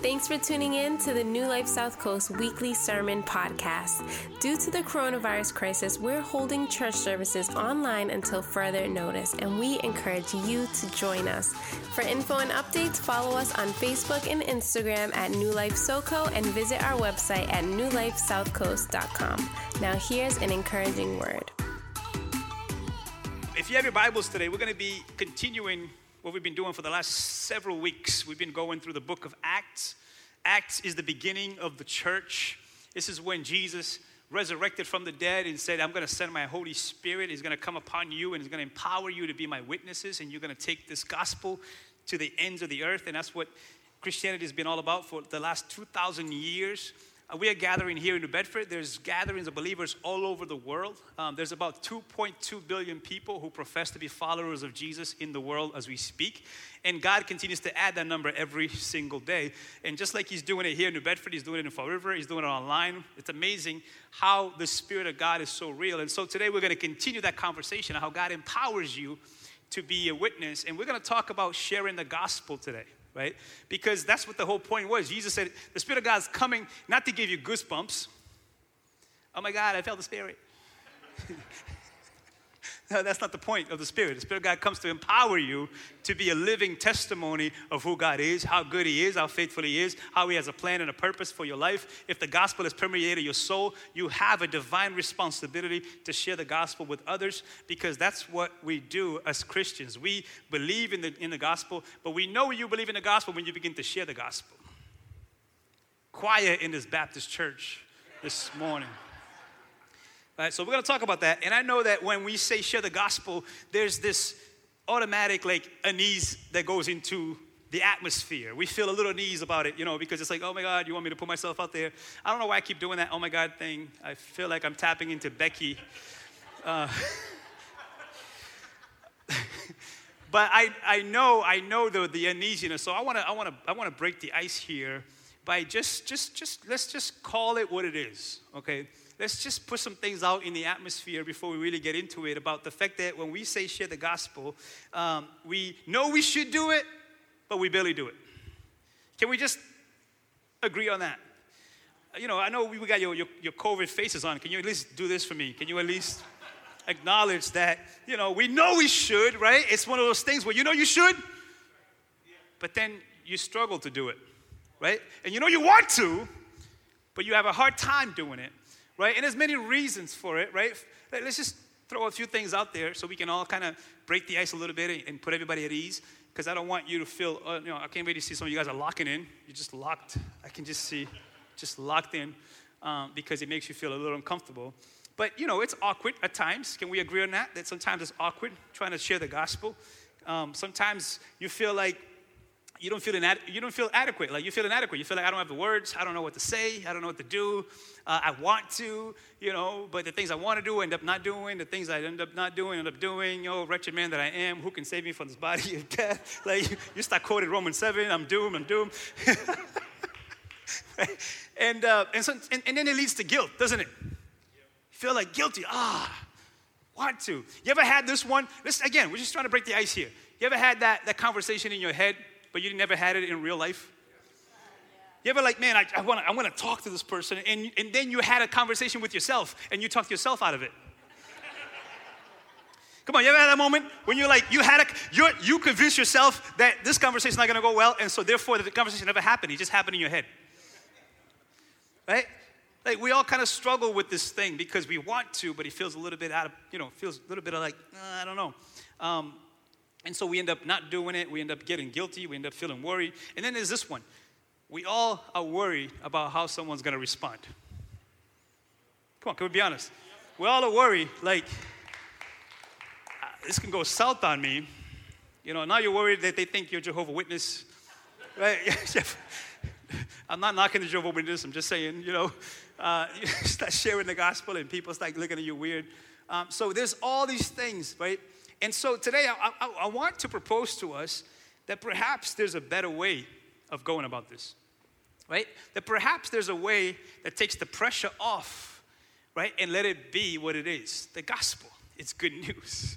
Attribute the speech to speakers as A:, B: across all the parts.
A: Thanks for tuning in to the New Life South Coast weekly sermon podcast. Due to the coronavirus crisis, we're holding church services online until further notice, and we encourage you to join us. For info and updates, follow us on Facebook and Instagram at New Life SoCo and visit our website at newlifesouthcoast.com. Now, here's an encouraging word.
B: If you have your Bibles today, we're going to be continuing what we've been doing for the last several weeks. We've been going through the book of Acts. Acts is the beginning of the church. This is when Jesus resurrected from the dead and said, I'm going to send my Holy Spirit. He's going to come upon you and he's going to empower you to be my witnesses. And you're going to take this gospel to the ends of the earth. And that's what Christianity has been all about for the last 2,000 years. Uh, we are gathering here in New Bedford. There's gatherings of believers all over the world. Um, there's about 2.2 billion people who profess to be followers of Jesus in the world as we speak. And God continues to add that number every single day. And just like He's doing it here in New Bedford, He's doing it in Fall River, He's doing it online. It's amazing how the Spirit of God is so real. And so today we're going to continue that conversation how God empowers you to be a witness. And we're going to talk about sharing the gospel today right? Because that's what the whole point was. Jesus said, The Spirit of God is coming not to give you goosebumps. Oh my God, I felt the Spirit. that's not the point of the Spirit. The Spirit of God comes to empower you to be a living testimony of who God is, how good He is, how faithful He is, how He has a plan and a purpose for your life. If the gospel has permeated your soul, you have a divine responsibility to share the gospel with others because that's what we do as Christians. We believe in the, in the gospel, but we know you believe in the gospel when you begin to share the gospel. Quiet in this Baptist church this morning. Right, so we're going to talk about that. And I know that when we say share the gospel, there's this automatic like unease that goes into the atmosphere. We feel a little unease about it, you know, because it's like, oh my God, you want me to put myself out there? I don't know why I keep doing that oh my God thing. I feel like I'm tapping into Becky. Uh, but I, I know, I know the, the uneasiness. So I want to, I want to, I want to break the ice here by just, just, just, let's just call it what it is, okay? Let's just put some things out in the atmosphere before we really get into it about the fact that when we say share the gospel, um, we know we should do it, but we barely do it. Can we just agree on that? You know, I know we got your, your, your COVID faces on. Can you at least do this for me? Can you at least acknowledge that, you know, we know we should, right? It's one of those things where you know you should, but then you struggle to do it, right? And you know you want to, but you have a hard time doing it right? And there's many reasons for it, right? Let's just throw a few things out there so we can all kind of break the ice a little bit and put everybody at ease. Because I don't want you to feel, uh, you know, I can't wait to see some of you guys are locking in. You're just locked. I can just see, just locked in um, because it makes you feel a little uncomfortable. But, you know, it's awkward at times. Can we agree on that? That sometimes it's awkward trying to share the gospel. Um, sometimes you feel like you don't feel inad- you don't feel adequate. Like you feel inadequate. You feel like I don't have the words. I don't know what to say. I don't know what to do. Uh, I want to, you know, but the things I want to do I end up not doing. The things I end up not doing end up doing. Oh, wretched man that I am, who can save me from this body of death? Like you start quoting Romans seven. I'm doomed. I'm doomed. and uh, and, so, and and then it leads to guilt, doesn't it? You feel like guilty. Ah, want to. You ever had this one? This again. We're just trying to break the ice here. You ever had that that conversation in your head? But you never had it in real life? You ever like, man, I, I want to I wanna talk to this person, and, and then you had a conversation with yourself and you talked yourself out of it? Come on, you ever had that moment when you're like, you had a, you you convinced yourself that this conversation is not gonna go well, and so therefore the conversation never happened. It just happened in your head. Right? Like we all kind of struggle with this thing because we want to, but it feels a little bit out of, you know, feels a little bit of like, uh, I don't know. Um, and so we end up not doing it. We end up getting guilty. We end up feeling worried. And then there's this one. We all are worried about how someone's going to respond. Come on, can we be honest? We all are worried, like, uh, this can go south on me. You know, now you're worried that they think you're Jehovah Witness. Right? I'm not knocking the Jehovah Witness. I'm just saying, you know, uh, you start sharing the gospel and people start looking at you weird. Um, so there's all these things, right? And so today I, I, I want to propose to us that perhaps there's a better way of going about this, right? That perhaps there's a way that takes the pressure off, right? And let it be what it is the gospel. It's good news.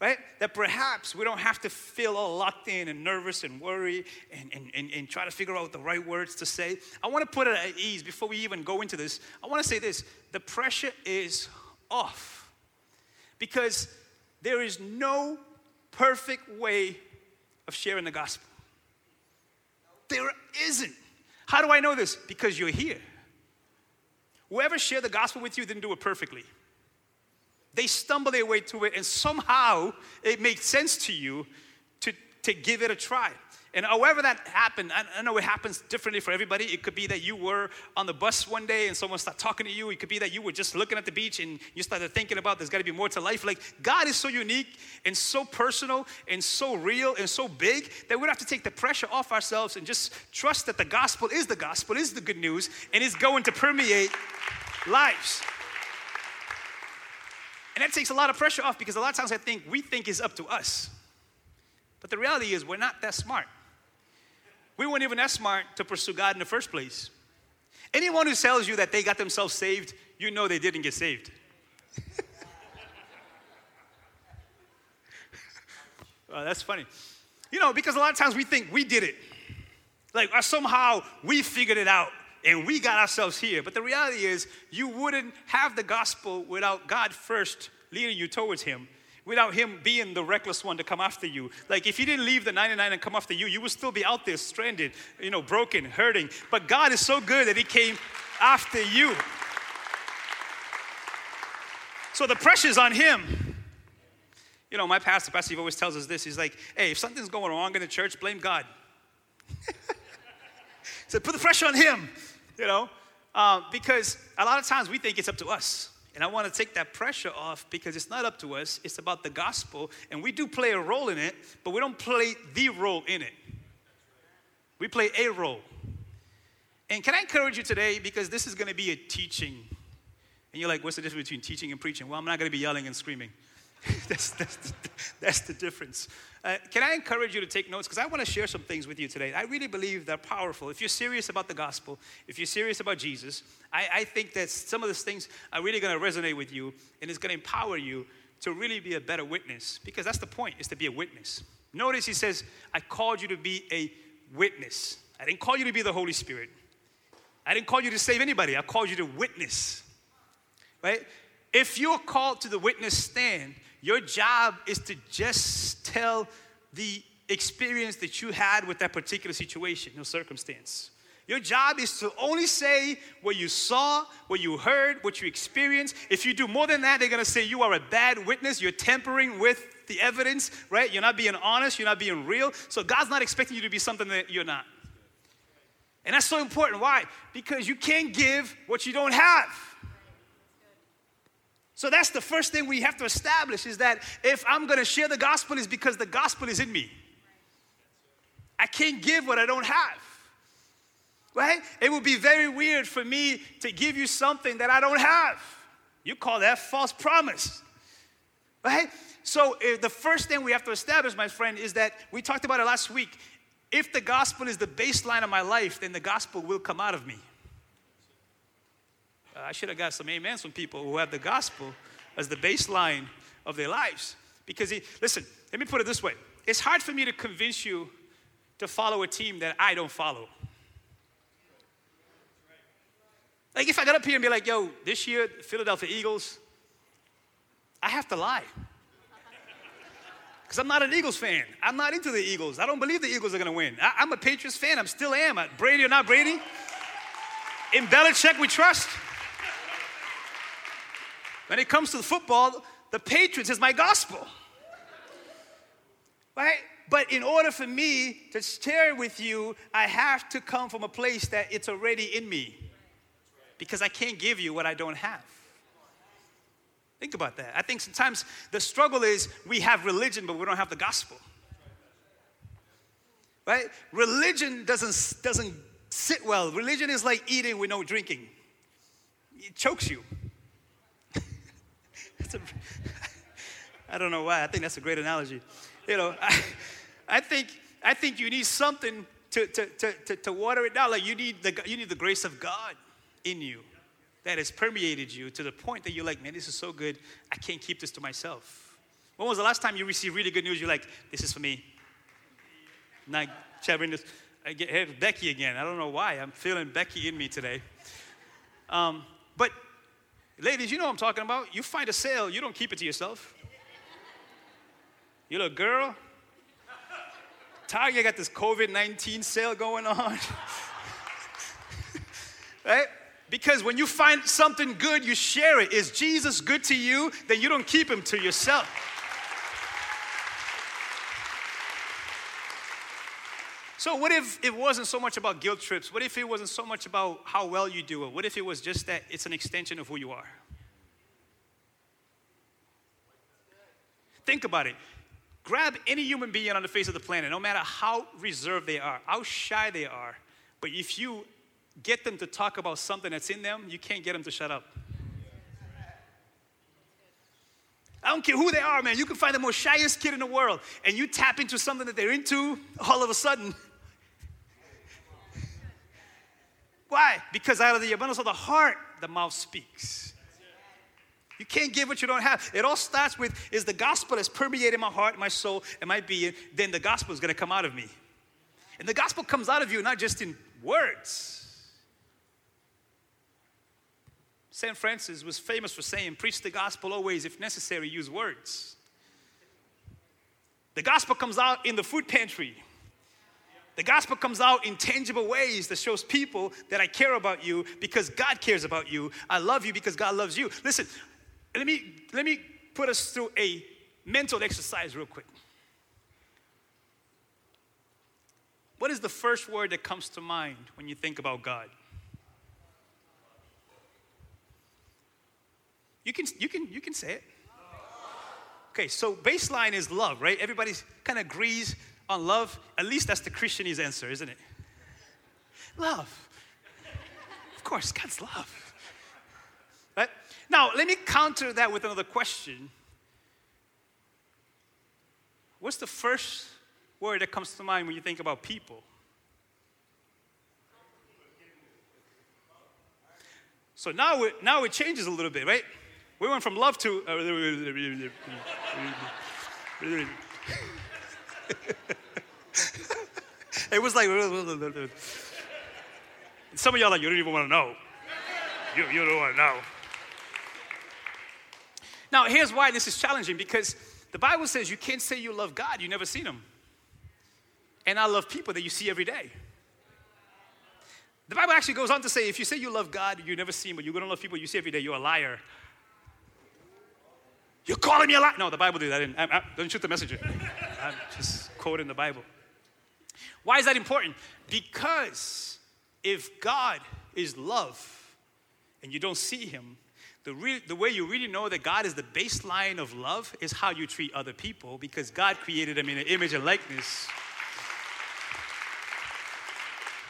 B: right? That perhaps we don't have to feel all locked in and nervous and worry and, and, and, and try to figure out the right words to say. I want to put it at ease before we even go into this. I want to say this the pressure is off because there is no perfect way of sharing the gospel. There isn't. How do I know this? Because you're here. Whoever shared the gospel with you didn't do it perfectly. They stumble their way through it, and somehow it makes sense to you to, to give it a try. And however that happened, I, know it happens differently for everybody. It could be that you were on the bus one day and someone started talking to you. It could be that you were just looking at the beach and you started thinking about there's got to be more to life. Like God is so unique and so personal and so real and so big that we have to take the pressure off ourselves and just trust that the gospel is the gospel, is the good news, and is going to permeate lives. And that takes a lot of pressure off because a lot of times I think we think it's up to us. But the reality is, we're not that smart. We weren't even that smart to pursue God in the first place. Anyone who tells you that they got themselves saved, you know they didn't get saved. oh, that's funny. You know, because a lot of times we think we did it. Like uh, somehow we figured it out and we got ourselves here. But the reality is, you wouldn't have the gospel without God first leading you towards Him, without Him being the reckless one to come after you. Like, if He didn't leave the 99 and come after you, you would still be out there stranded, you know, broken, hurting. But God is so good that He came after you. So the pressure's on Him. You know, my pastor, Pastor Steve, always tells us this. He's like, hey, if something's going wrong in the church, blame God. he said, put the pressure on Him you know? Um, because a lot of times we think it's up to us. And I want to take that pressure off because it's not up to us, it's about the gospel. And we do play a role in it, but we don't play the role in it. We play a role. And can I encourage you today, because this is going to be a teaching. And you're like, what's the difference between teaching and preaching? Well, I'm not going to be yelling and screaming. that's, that's, the, that's the difference. Uh, can I encourage you to take notes? Because I want to share some things with you today. I really believe they're powerful. If you're serious about the gospel, if you're serious about Jesus, I, I think that some of these things are really going to resonate with you and it's going to empower you to really be a better witness. Because that's the point, is to be a witness. Notice he says, I called you to be a witness. I didn't call you to be the Holy Spirit. I didn't call you to save anybody. I called you to witness. Right? If you're called to the witness stand, your job is to just tell the experience that you had with that particular situation or circumstance. Your job is to only say what you saw, what you heard, what you experienced. If you do more than that, they're gonna say you are a bad witness, you're tampering with the evidence, right? You're not being honest, you're not being real. So God's not expecting you to be something that you're not. And that's so important. Why? Because you can't give what you don't have. So that's the first thing we have to establish is that if I'm going to share the gospel is because the gospel is in me. I can't give what I don't have. Right? It would be very weird for me to give you something that I don't have. You call that false promise. Right? So eh, the first thing we have to establish, my friend, is that we talked about it last week. If the gospel is the baseline of my life, then the gospel will come out of me. I should have got some amens from people who have the gospel as the baseline of their lives. Because, he, listen, let me put it this way it's hard for me to convince you to follow a team that I don't follow. Like, if I got up here and be like, yo, this year, Philadelphia Eagles, I have to lie. Because I'm not an Eagles fan. I'm not into the Eagles. I don't believe the Eagles are going to win. I, am a Patriots fan. I'm still am. Brady or not Brady. In Belichick, we trust. When it comes to football, the Patriots is my gospel. Right? But in order for me to share with you, I have to come from a place that it's already in me. Because I can't give you what I don't have. Think about that. I think sometimes the struggle is we have religion, but we don't have the gospel. Right? Religion doesn't, doesn't sit well. Religion is like eating with no drinking, it chokes you. A, I don't know why. I think that's a great analogy. You know, I, I think I think you need something to, to, to, to, to water it down. Like you need the you need the grace of God in you that has permeated you to the point that you're like, man, this is so good. I can't keep this to myself. When was the last time you received really good news? You're like, this is for me. Not sharing this. I get Becky again. I don't know why. I'm feeling Becky in me today. Um, but ladies, you know what I'm talking about. You find a sale, you don't keep it to yourself. You little girl. Target got this COVID 19 sale going on. right? Because when you find something good, you share it. Is Jesus good to you? Then you don't keep him to yourself. So, what if it wasn't so much about guilt trips? What if it wasn't so much about how well you do it? What if it was just that it's an extension of who you are? Think about it. Grab any human being on the face of the planet, no matter how reserved they are, how shy they are, but if you get them to talk about something that's in them, you can't get them to shut up. I don't care who they are, man. You can find the most shyest kid in the world, and you tap into something that they're into, all of a sudden. Why? Because out of the abundance of the heart, the mouth speaks. You can't give what you don't have. It all starts with is the gospel that's permeating my heart, my soul, and my being, then the gospel is going to come out of me. And the gospel comes out of you not just in words. St. Francis was famous for saying, Preach the gospel always, if necessary, use words. The gospel comes out in the food pantry. The gospel comes out in tangible ways that shows people that I care about you because God cares about you. I love you because God loves you. Listen, let me, let me put us through a mental exercise real quick. What is the first word that comes to mind when you think about God? You can, you can, you can say it. Okay, so baseline is love, right? Everybody kind of agrees on love. At least that's the Christianese answer, isn't it? Love. Of course, God's love. Right? Now, let me counter that with another question. What's the first word that comes to mind when you think about people? So now now it changes a little bit, right? We went from love to. Uh, It was like. Some of y'all like, you don't even want to know. You, you don't want to know. Now, here's why this is challenging because the Bible says you can't say you love God, you never seen Him. And I love people that you see every day. The Bible actually goes on to say if you say you love God, you never see Him, but you're going to love people you see every day, you're a liar. You're calling me a liar. No, the Bible did that. I, I, don't shoot the messenger. I'm just quoting the Bible. Why is that important? Because if God is love and you don't see Him, the, re- the way you really know that God is the baseline of love is how you treat other people because God created them in an image and likeness.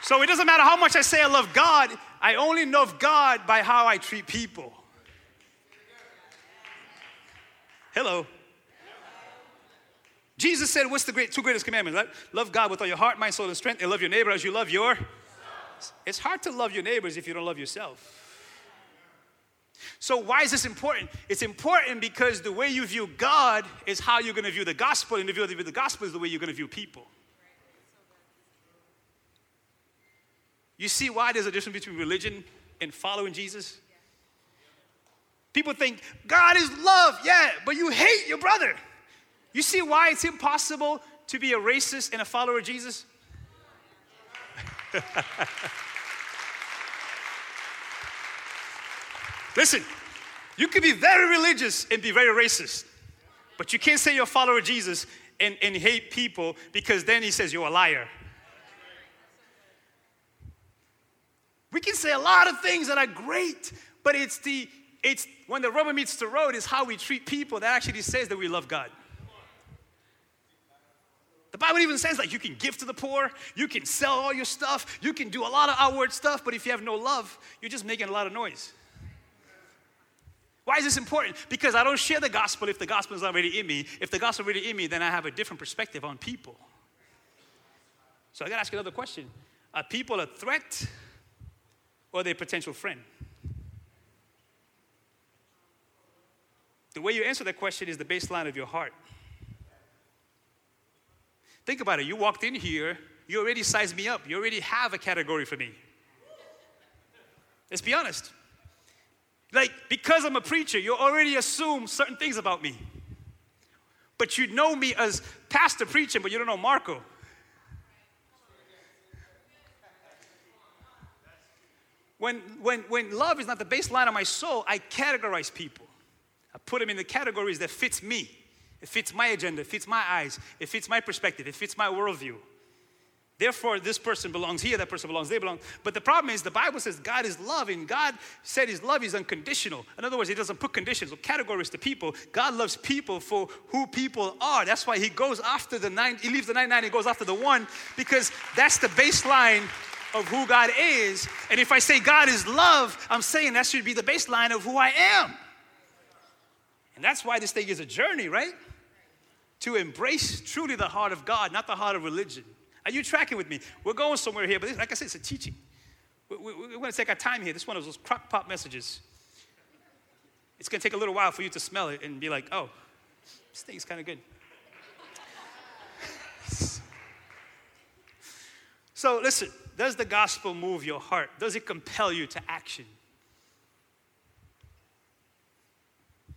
B: So it doesn't matter how much I say I love God, I only love God by how I treat people. Hello. Jesus said, What's the great, two greatest commandments? Love God with all your heart, mind, soul, and strength, and love your neighbor as you love your. It's hard to love your neighbors if you don't love yourself. So, why is this important? It's important because the way you view God is how you're going to view the gospel, and the view of the gospel is the way you're going to view people. You see why there's a difference between religion and following Jesus? People think God is love, yeah, but you hate your brother. You see why it's impossible to be a racist and a follower of Jesus? Listen, you can be very religious and be very racist, but you can't say you're a follower of Jesus and, and hate people because then he says you're a liar. We can say a lot of things that are great, but it's the it's when the rubber meets the road is how we treat people that actually says that we love God. The Bible even says like you can give to the poor, you can sell all your stuff, you can do a lot of outward stuff, but if you have no love, you're just making a lot of noise. Why is this important? Because I don't share the gospel if the gospel is not already in me. If the gospel is in me, then I have a different perspective on people. So I gotta ask another question. Are people a threat or are they a potential friend? The way you answer that question is the baseline of your heart. Think about it. You walked in here, you already sized me up. You already have a category for me. Let's be honest. Like, because I'm a preacher, you already assume certain things about me. But you know me as pastor preaching, but you don't know Marco. When, when, when love is not the baseline of my soul, I categorize people. Put them in the categories that fits me. It fits my agenda, it fits my eyes, it fits my perspective, it fits my worldview. Therefore, this person belongs here, that person belongs, they belong. But the problem is, the Bible says God is love, and God said His love is unconditional. In other words, He doesn't put conditions or categories to people. God loves people for who people are. That's why He goes after the nine, He leaves the 99 and goes after the one, because that's the baseline of who God is. And if I say God is love, I'm saying that should be the baseline of who I am. And that's why this thing is a journey, right? To embrace truly the heart of God, not the heart of religion. Are you tracking with me? We're going somewhere here, but like I said, it's a teaching. We, we, we're going to take our time here. This is one of those crock pot messages. It's going to take a little while for you to smell it and be like, oh, this thing's kind of good. so, listen, does the gospel move your heart? Does it compel you to action?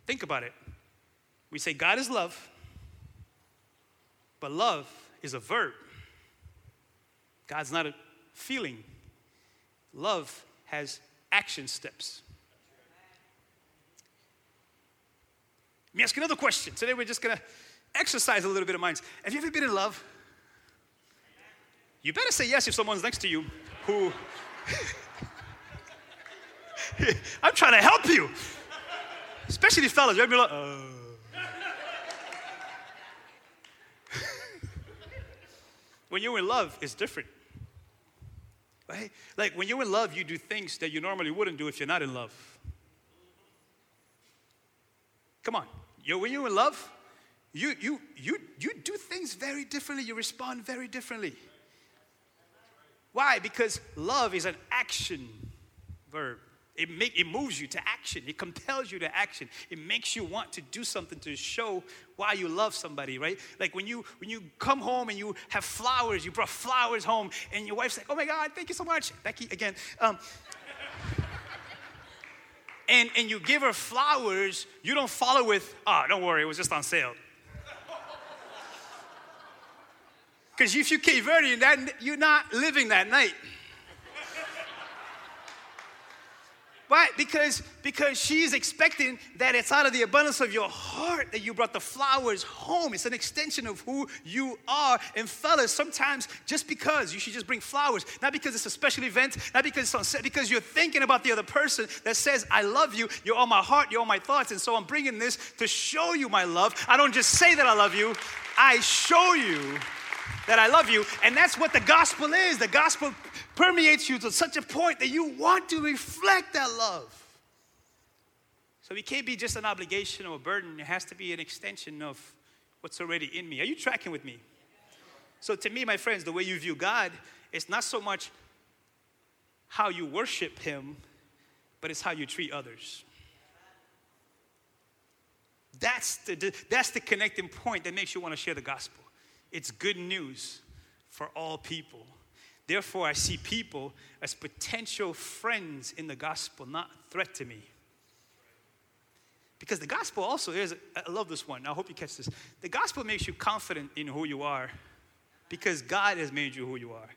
B: Think about it. We say God is love, but love is a verb. God's not a feeling. Love has action steps. Let me ask another question. Today we're just gonna exercise a little bit of minds. Have you ever been in love? You better say yes if someone's next to you who. I'm trying to help you. Especially fellas. You ever been like, uh. when you're in love, it's different. Right? Like when you're in love, you do things that you normally wouldn't do if you're not in love. Come on. You're, when you're in love, you, you, you, you do things very differently. You respond very differently. Why? Because love is an action verb. It, make, it moves you to action. It compels you to action. It makes you want to do something to show why you love somebody, right? Like when you when you come home and you have flowers, you brought flowers home, and your wife's like, "Oh my God, thank you so much, Becky." Again, um, and and you give her flowers. You don't follow with, "Oh, don't worry, it was just on sale." Because if you Cape Verdean, that you're not living that night. Why? Because, because she's expecting that it's out of the abundance of your heart that you brought the flowers home. It's an extension of who you are. And fellas, sometimes just because you should just bring flowers, not because it's a special event, not because it's on set, because you're thinking about the other person that says, I love you, you're on my heart, you're on my thoughts. And so I'm bringing this to show you my love. I don't just say that I love you, I show you that I love you. And that's what the gospel is. The gospel permeates you to such a point that you want to reflect that love. So it can't be just an obligation or a burden, it has to be an extension of what's already in me. Are you tracking with me? So, to me, my friends, the way you view God is not so much how you worship Him, but it's how you treat others. That's the, that's the connecting point that makes you want to share the gospel. It's good news for all people. Therefore, I see people as potential friends in the gospel, not a threat to me. Because the gospel also is, I love this one. I hope you catch this. The gospel makes you confident in who you are because God has made you who you are.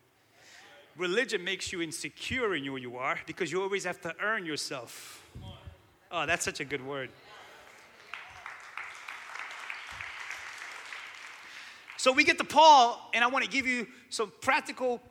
B: Religion makes you insecure in who you are because you always have to earn yourself. Oh, that's such a good word. So we get to Paul, and I want to give you some practical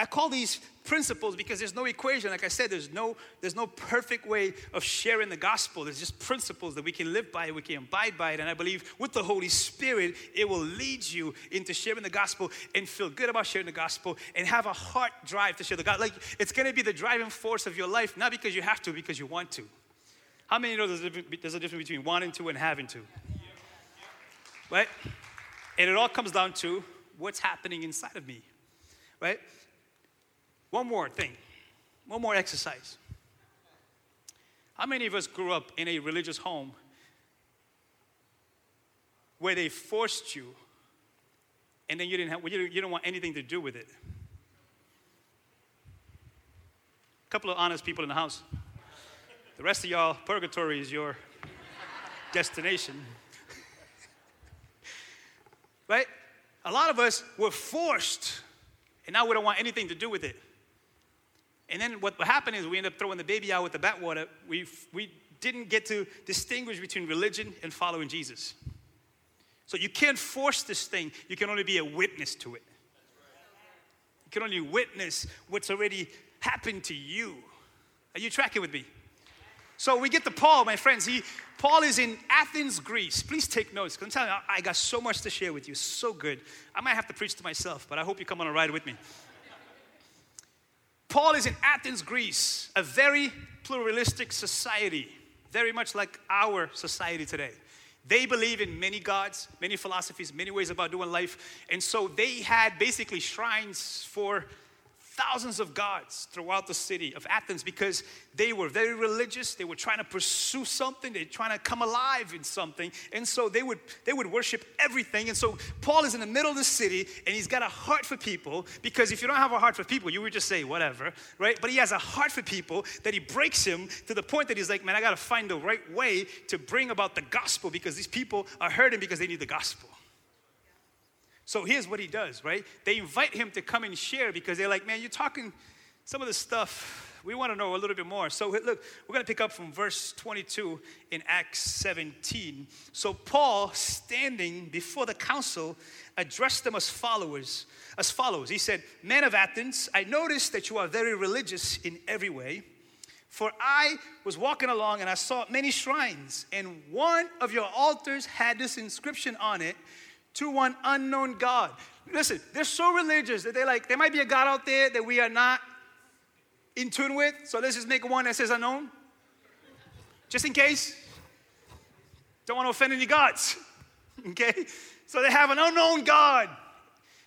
B: I call these principles because there's no equation. Like I said, there's no, there's no perfect way of sharing the gospel. There's just principles that we can live by, we can abide by it. And I believe with the Holy Spirit, it will lead you into sharing the gospel and feel good about sharing the gospel and have a heart drive to share the gospel. Like it's going to be the driving force of your life, not because you have to, because you want to. How many know there's a, there's a difference between wanting to and having to? Right? And it all comes down to what's happening inside of me. Right? One more thing, one more exercise. How many of us grew up in a religious home where they forced you and then you didn't have, you didn't, want anything to do with it. A couple of honest people in the house. The rest of y'all, purgatory is your destination. right? A lot of us were forced, and now we don't want anything to do with it. And then what happened is we end up throwing the baby out with the bathwater. We, we didn't get to distinguish between religion and following Jesus. So you can't force this thing, you can only be a witness to it. You can only witness what's already happened to you. Are you tracking with me? So we get to Paul, my friends. He, Paul is in Athens, Greece. Please take notes. Because I'm telling you, I got so much to share with you. So good. I might have to preach to myself, but I hope you come on a ride with me. Paul is in Athens, Greece, a very pluralistic society, very much like our society today. They believe in many gods, many philosophies, many ways about doing life. And so they had basically shrines for thousands of gods throughout the city of Athens because they were very religious. They were trying to pursue something. They're trying to come alive in something. And so they would, they would worship everything. And so Paul is in the middle of the city and he's got a heart for people because if you don't have a heart for people, you would just say whatever, right? But he has a heart for people that he breaks him to the point that he's like, man, I got to find the right way to bring about the gospel because these people are hurting because they need the gospel. So here's what he does, right? They invite him to come and share because they're like, man, you're talking some of the stuff. We want to know a little bit more. So look, we're going to pick up from verse 22 in Acts 17. So Paul, standing before the council, addressed them as followers, as follows. He said, Men of Athens, I notice that you are very religious in every way. For I was walking along and I saw many shrines, and one of your altars had this inscription on it to one unknown God. Listen, they're so religious that they're like, there might be a God out there that we are not in tune with. So let's just make one that says unknown. Just in case. Don't want to offend any gods. Okay? So they have an unknown God.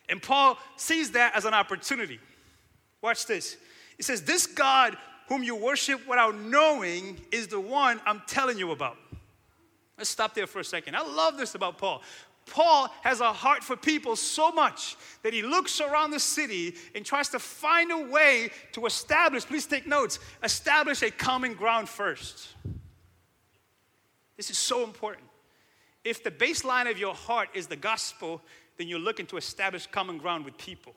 B: And Paul sees that as an opportunity. Watch this. He says, This God whom you worship without knowing is the one I'm telling you about. Let's stop there for a second. I love this about Paul. Paul has a heart for people so much that he looks around the city and tries to find a way to establish, please take notes, establish a common ground first. This is so important. If the baseline of your heart is the gospel, then you're looking to establish common ground with people.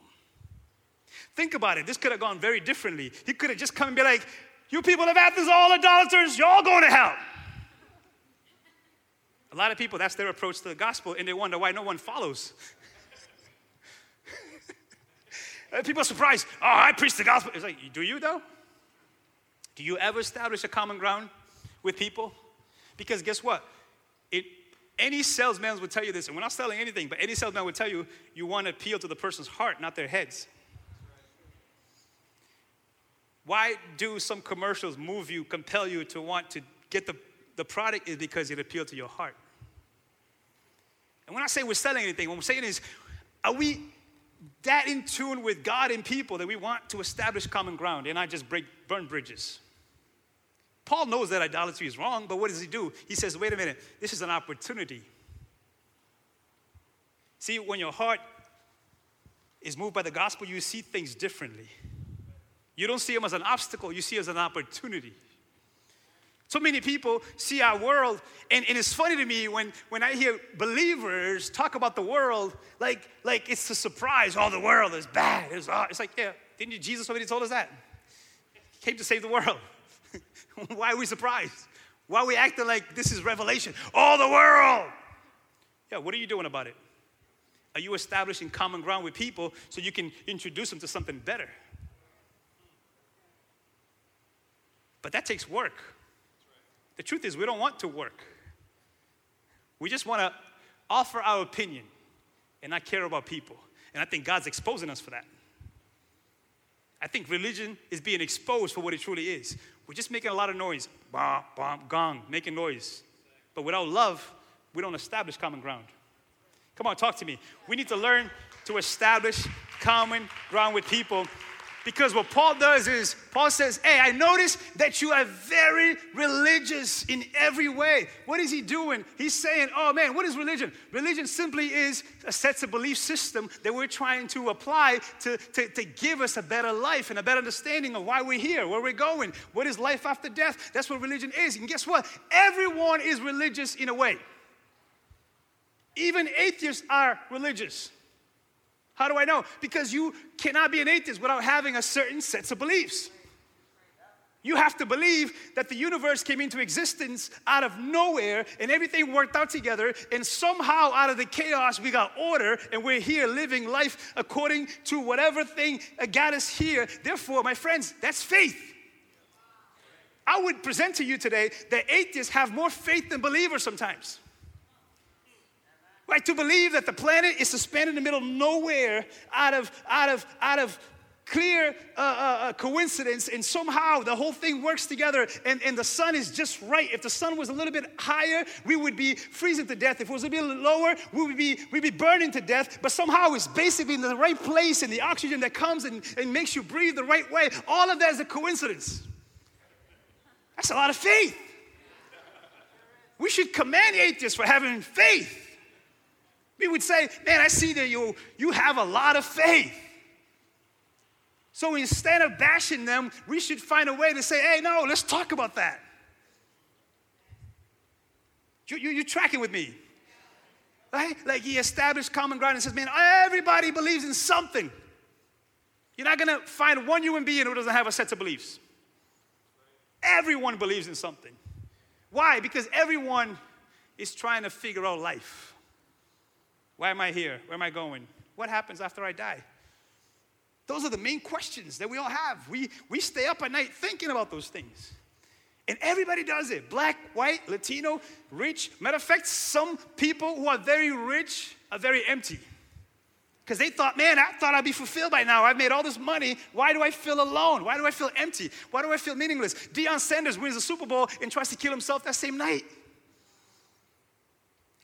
B: Think about it. This could have gone very differently. He could have just come and be like, You people of Athens, all idolaters, you're all going to hell. A lot of people, that's their approach to the gospel, and they wonder why no one follows. Uh, people are surprised. Oh, I preach the gospel. It's like, do you though? Do you ever establish a common ground with people? Because guess what? It, any salesman would tell you this, and we're not selling anything, but any salesman would tell you you want to appeal to the person's heart, not their heads. Why do some commercials move you, compel you to want to get the, the product? Is because it appealed to your heart. And when I say we're selling anything, what I'm saying is, are we that in tune with God and people that we want to establish common ground and not just break, burn bridges? Paul knows that idolatry is wrong, but what does he do? He says, wait a minute, this is an opportunity. See, when your heart is moved by the gospel, you see things differently. You don't see them as an obstacle, you see it as an opportunity. So many people see our world, and, and it's funny to me when, when I hear believers talk about the world like, like it's a surprise. Oh, the world is bad. It's, oh, it's like, yeah, didn't Jesus already told us that? He came to save the world. Why are we surprised? Why are we acting like this is revelation? Oh, the world. Yeah, what are you doing about it? Are you establishing common ground with people so you can introduce them to something better? But that takes work. The truth is, we don't want to work. We just want to offer our opinion and not care about people. And I think God's exposing us for that. I think religion is being exposed for what it truly is. We're just making a lot of noise, bomb, bomb, gong, making noise. But without love, we don't establish common ground. Come on, talk to me. We need to learn to establish common ground with people. Because what Paul does is, Paul says, Hey, I notice that you are very religious in every way. What is he doing? He's saying, Oh man, what is religion? Religion simply is a set of belief system that we're trying to apply to, to, to give us a better life and a better understanding of why we're here, where we're going, what is life after death. That's what religion is. And guess what? Everyone is religious in a way. Even atheists are religious. How do I know? Because you cannot be an atheist without having a certain sets of beliefs. You have to believe that the universe came into existence out of nowhere and everything worked out together, and somehow out of the chaos we got order, and we're here living life according to whatever thing got us here. Therefore, my friends, that's faith. I would present to you today that atheists have more faith than believers sometimes. Like to believe that the planet is suspended in the middle of nowhere out of, out of, out of clear uh, uh, uh, coincidence and somehow the whole thing works together and, and the sun is just right. If the sun was a little bit higher we would be freezing to death. If it was a bit lower we would be we'd be burning to death. But somehow it's basically in the right place and the oxygen that comes and, and makes you breathe the right way. All of that is a coincidence. That's a lot of faith. We should commend atheists for having faith we would say, man, I see that you, you have a lot of faith. So instead of bashing them, we should find a way to say, hey, no, let's talk about that. You, you, you're tracking with me. Right? Like he established common ground and says, man, everybody believes in something. You're not gonna find one human being who doesn't have a set of beliefs. Everyone believes in something. Why? Because everyone is trying to figure out life. Why am I here? Where am I going? What happens after I die? Those are the main questions that we all have. We, we stay up at night thinking about those things. And everybody does it black, white, Latino, rich. Matter of fact, some people who are very rich are very empty. Because they thought, man, I thought I'd be fulfilled by now. I've made all this money. Why do I feel alone? Why do I feel empty? Why do I feel meaningless? Deion Sanders wins the Super Bowl and tries to kill himself that same night.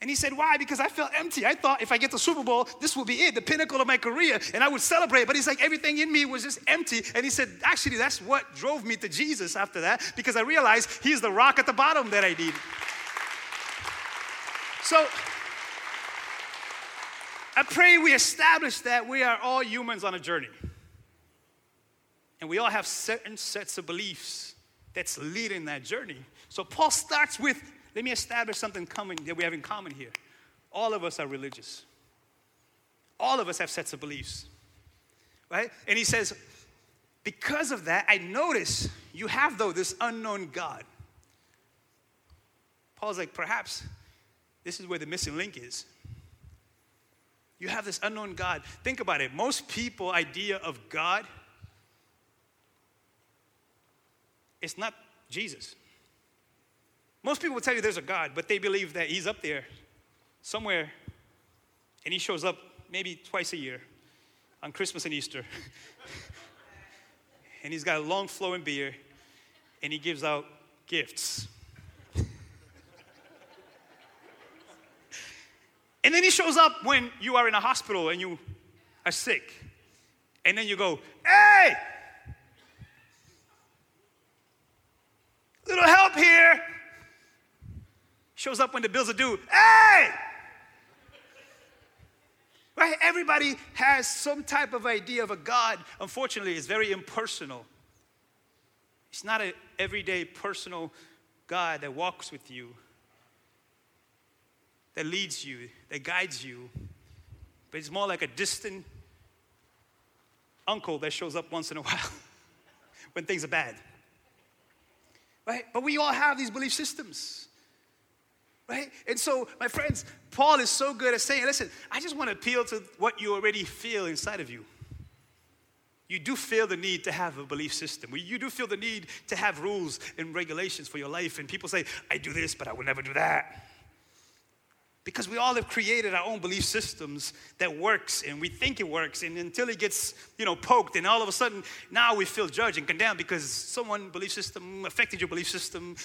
B: And he said, Why? Because I felt empty. I thought if I get the Super Bowl, this will be it, the pinnacle of my career, and I would celebrate. But he's like, everything in me was just empty. And he said, Actually, that's what drove me to Jesus after that, because I realized he's the rock at the bottom that I need. So I pray we establish that we are all humans on a journey. And we all have certain sets of beliefs that's leading that journey. So Paul starts with let me establish something common that we have in common here. All of us are religious. All of us have sets of beliefs. Right? And he says, because of that, I notice you have, though, this unknown God. Paul's like, perhaps this is where the missing link is. You have this unknown God. Think about it. Most people' idea of God it's not Jesus. Most people will tell you there's a God, but they believe that He's up there somewhere and He shows up maybe twice a year on Christmas and Easter. and He's got a long flowing beard and He gives out gifts. and then He shows up when you are in a hospital and you are sick. And then you go, hey! Little help here. Shows up when the bills are due. Hey! Right? Everybody has some type of idea of a God. Unfortunately, it's very impersonal. It's not an everyday personal God that walks with you, that leads you, that guides you. But it's more like a distant uncle that shows up once in a while when things are bad. Right? But we all have these belief systems. Right? And so, my friends, Paul is so good at saying, listen, I just want to appeal to what you already feel inside of you. You do feel the need to have a belief system. You do feel the need to have rules and regulations for your life. And people say, I do this, but I will never do that. Because we all have created our own belief systems that works and we think it works. And until it gets, you know, poked, and all of a sudden now we feel judged and condemned because someone belief system affected your belief system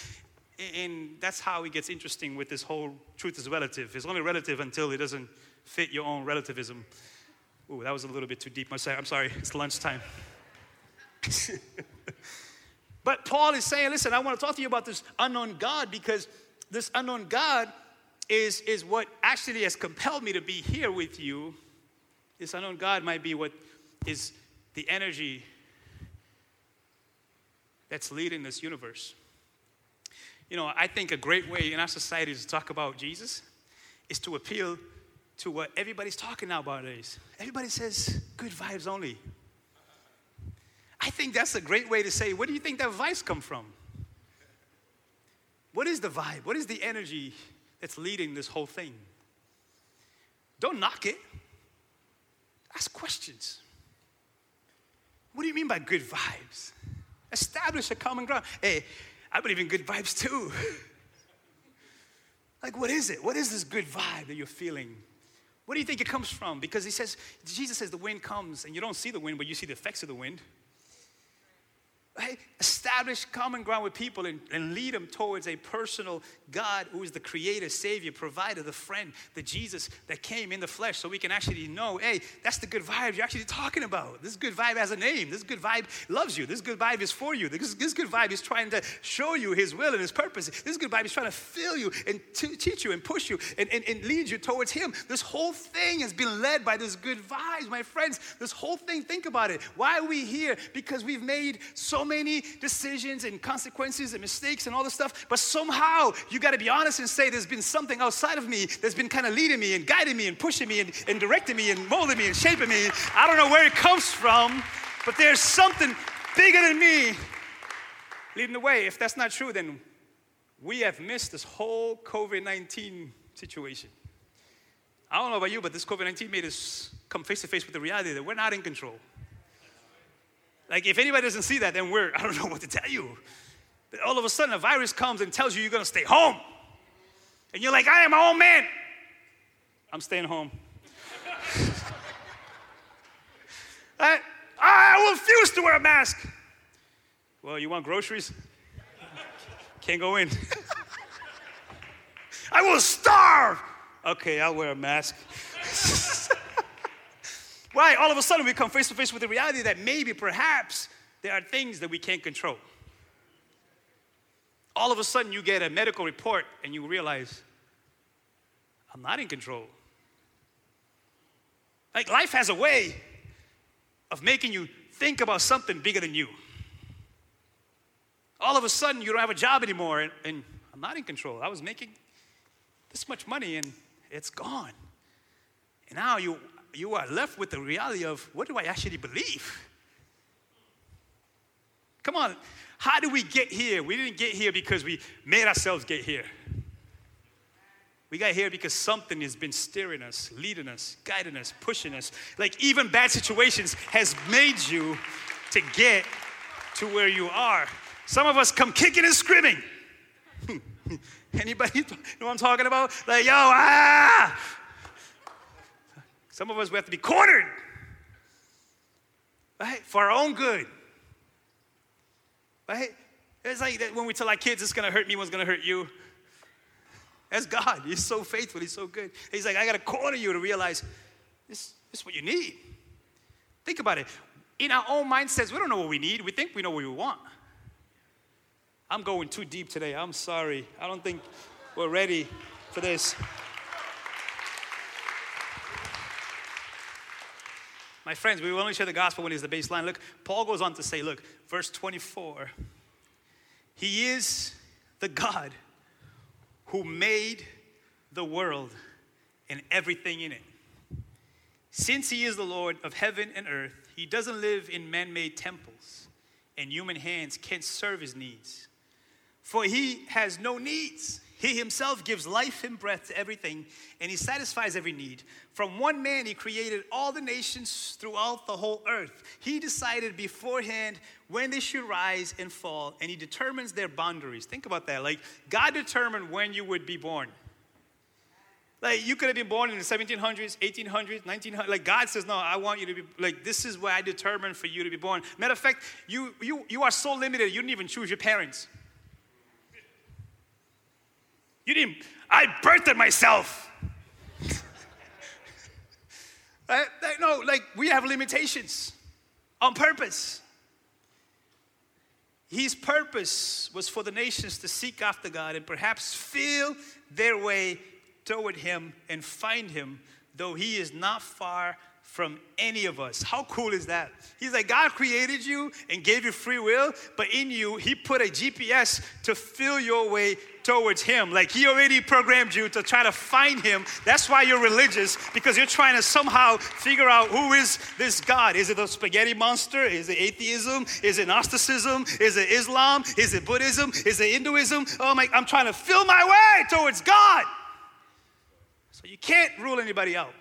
B: and that's how it gets interesting with this whole truth is relative. It's only relative until it doesn't fit your own relativism. Ooh, that was a little bit too deep. I'm sorry, it's lunchtime. but Paul is saying, listen, I want to talk to you about this unknown God because this unknown God is, is what actually has compelled me to be here with you. This unknown God might be what is the energy that's leading this universe. You know, I think a great way in our society to talk about Jesus is to appeal to what everybody's talking now nowadays. Everybody says good vibes only. I think that's a great way to say, where do you think that vibes come from? What is the vibe? What is the energy that's leading this whole thing? Don't knock it. Ask questions. What do you mean by good vibes? Establish a common ground. Hey, I believe in good vibes too. like, what is it? What is this good vibe that you're feeling? What do you think it comes from? Because he says, Jesus says the wind comes and you don't see the wind, but you see the effects of the wind right? Establish common ground with people and, and lead them towards a personal God who is the creator, savior, provider, the friend, the Jesus that came in the flesh so we can actually know, hey, that's the good vibe you're actually talking about. This good vibe has a name. This good vibe loves you. This good vibe is for you. This, this good vibe is trying to show you his will and his purpose. This good vibe is trying to fill you and t- teach you and push you and, and, and lead you towards him. This whole thing has been led by this good vibes, my friends. This whole thing, think about it. Why are we here? Because we've made so many decisions and consequences and mistakes and all this stuff, but somehow you got to be honest and say there's been something outside of me that's been kind of leading me and guiding me and pushing me and, and directing me and molding me and shaping me. I don't know where it comes from, but there's something bigger than me leading the way. If that's not true, then we have missed this whole COVID 19 situation. I don't know about you, but this COVID 19 made us come face to face with the reality that we're not in control. Like, if anybody doesn't see that, then we're, I don't know what to tell you. But all of a sudden, a virus comes and tells you you're gonna stay home. And you're like, I am my own man. I'm staying home. I, I refuse to wear a mask. Well, you want groceries? Can't go in. I will starve. Okay, I'll wear a mask. Why? All of a sudden we come face to face with the reality that maybe, perhaps, there are things that we can't control. All of a sudden you get a medical report and you realize, I'm not in control. Like life has a way of making you think about something bigger than you. All of a sudden you don't have a job anymore and, and I'm not in control. I was making this much money and it's gone. And now you you are left with the reality of what do I actually believe? Come on, how do we get here? We didn't get here because we made ourselves get here. We got here because something has been steering us, leading us, guiding us, pushing us. Like even bad situations has made you to get to where you are. Some of us come kicking and screaming. Anybody know what I'm talking about? Like, yo, ah, some of us, we have to be cornered, right? For our own good, right? It's like when we tell our kids, it's gonna hurt me, one's gonna hurt you. That's God. He's so faithful, He's so good. He's like, I gotta corner you to realize this, this is what you need. Think about it. In our own mindsets, we don't know what we need. We think we know what we want. I'm going too deep today. I'm sorry. I don't think we're ready for this. My friends, we will only share the gospel when it's the baseline. Look, Paul goes on to say, look, verse 24. He is the God who made the world and everything in it. Since he is the Lord of heaven and earth, he doesn't live in man made temples, and human hands can't serve his needs. For he has no needs. He himself gives life and breath to everything, and he satisfies every need. From one man, he created all the nations throughout the whole earth. He decided beforehand when they should rise and fall, and he determines their boundaries. Think about that. Like, God determined when you would be born. Like, you could have been born in the 1700s, 1800s, 1900s. Like, God says, No, I want you to be, like, this is where I determined for you to be born. Matter of fact, you, you, you are so limited, you didn't even choose your parents. You didn't, I birthed myself. Uh, I, no, like we have limitations on purpose. His purpose was for the nations to seek after God and perhaps feel their way toward Him and find Him, though He is not far from any of us. How cool is that? He's like, God created you and gave you free will, but in you, He put a GPS to fill your way towards Him. Like He already programmed you to try to find Him. That's why you're religious, because you're trying to somehow figure out who is this God. Is it a spaghetti monster? Is it atheism? Is it Gnosticism? Is it Islam? Is it Buddhism? Is it Hinduism? Oh my, I'm trying to fill my way towards God. So you can't rule anybody out.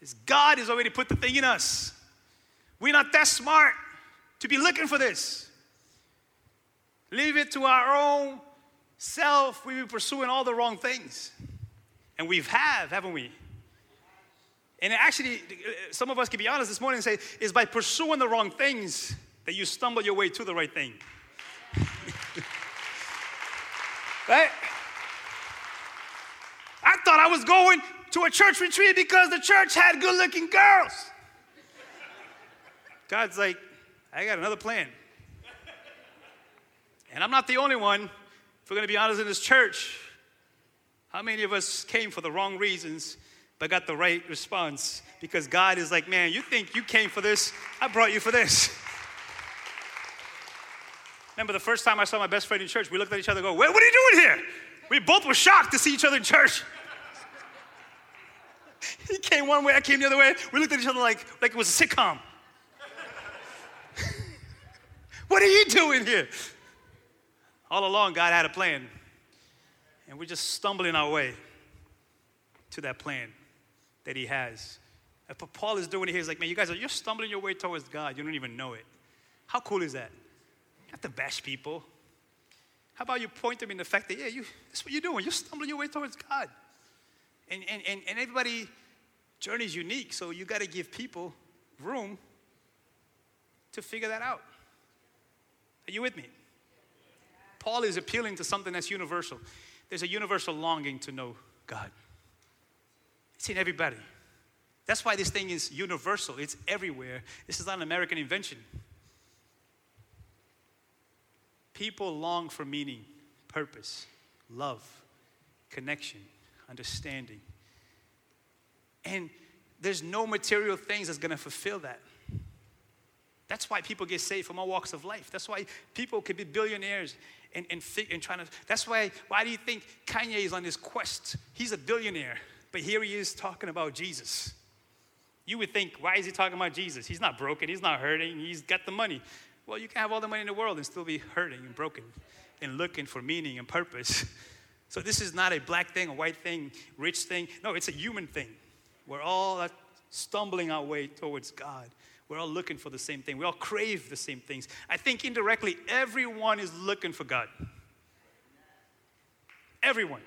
B: Is God has already put the thing in us. We're not that smart to be looking for this. Leave it to our own self. We've been pursuing all the wrong things. And we've have, haven't we? And actually, some of us can be honest this morning and say, it's by pursuing the wrong things that you stumble your way to the right thing. right? I thought I was going to a church retreat because the church had good looking girls. God's like, I got another plan. And I'm not the only one, if we're going to be honest, in this church. How many of us came for the wrong reasons but got the right response? Because God is like, man, you think you came for this? I brought you for this. Remember the first time I saw my best friend in church, we looked at each other and go, what are you doing here? We both were shocked to see each other in church. He came one way, I came the other way. We looked at each other like, like it was a sitcom. what are you doing here? All along, God had a plan. And we're just stumbling our way to that plan that He has. But Paul is doing it here. He's like, man, you guys are you're stumbling your way towards God. You don't even know it. How cool is that? You have to bash people. How about you point them in the fact that, yeah, you, that's what you're doing. You're stumbling your way towards God. And, and, and, and everybody journey is unique, so you got to give people room to figure that out. Are you with me? Paul is appealing to something that's universal. There's a universal longing to know God. It's in everybody. That's why this thing is universal, it's everywhere. This is not an American invention. People long for meaning, purpose, love, connection, understanding. And there's no material things that's going to fulfill that. That's why people get saved from all walks of life. That's why people can be billionaires and, and, and trying to. That's why, why do you think Kanye is on this quest? He's a billionaire, but here he is talking about Jesus. You would think, why is he talking about Jesus? He's not broken, he's not hurting, he's got the money. Well, you can have all the money in the world and still be hurting and broken and looking for meaning and purpose. So, this is not a black thing, a white thing, rich thing. No, it's a human thing. We're all uh, stumbling our way towards God. We're all looking for the same thing. We all crave the same things. I think indirectly, everyone is looking for God. Everyone.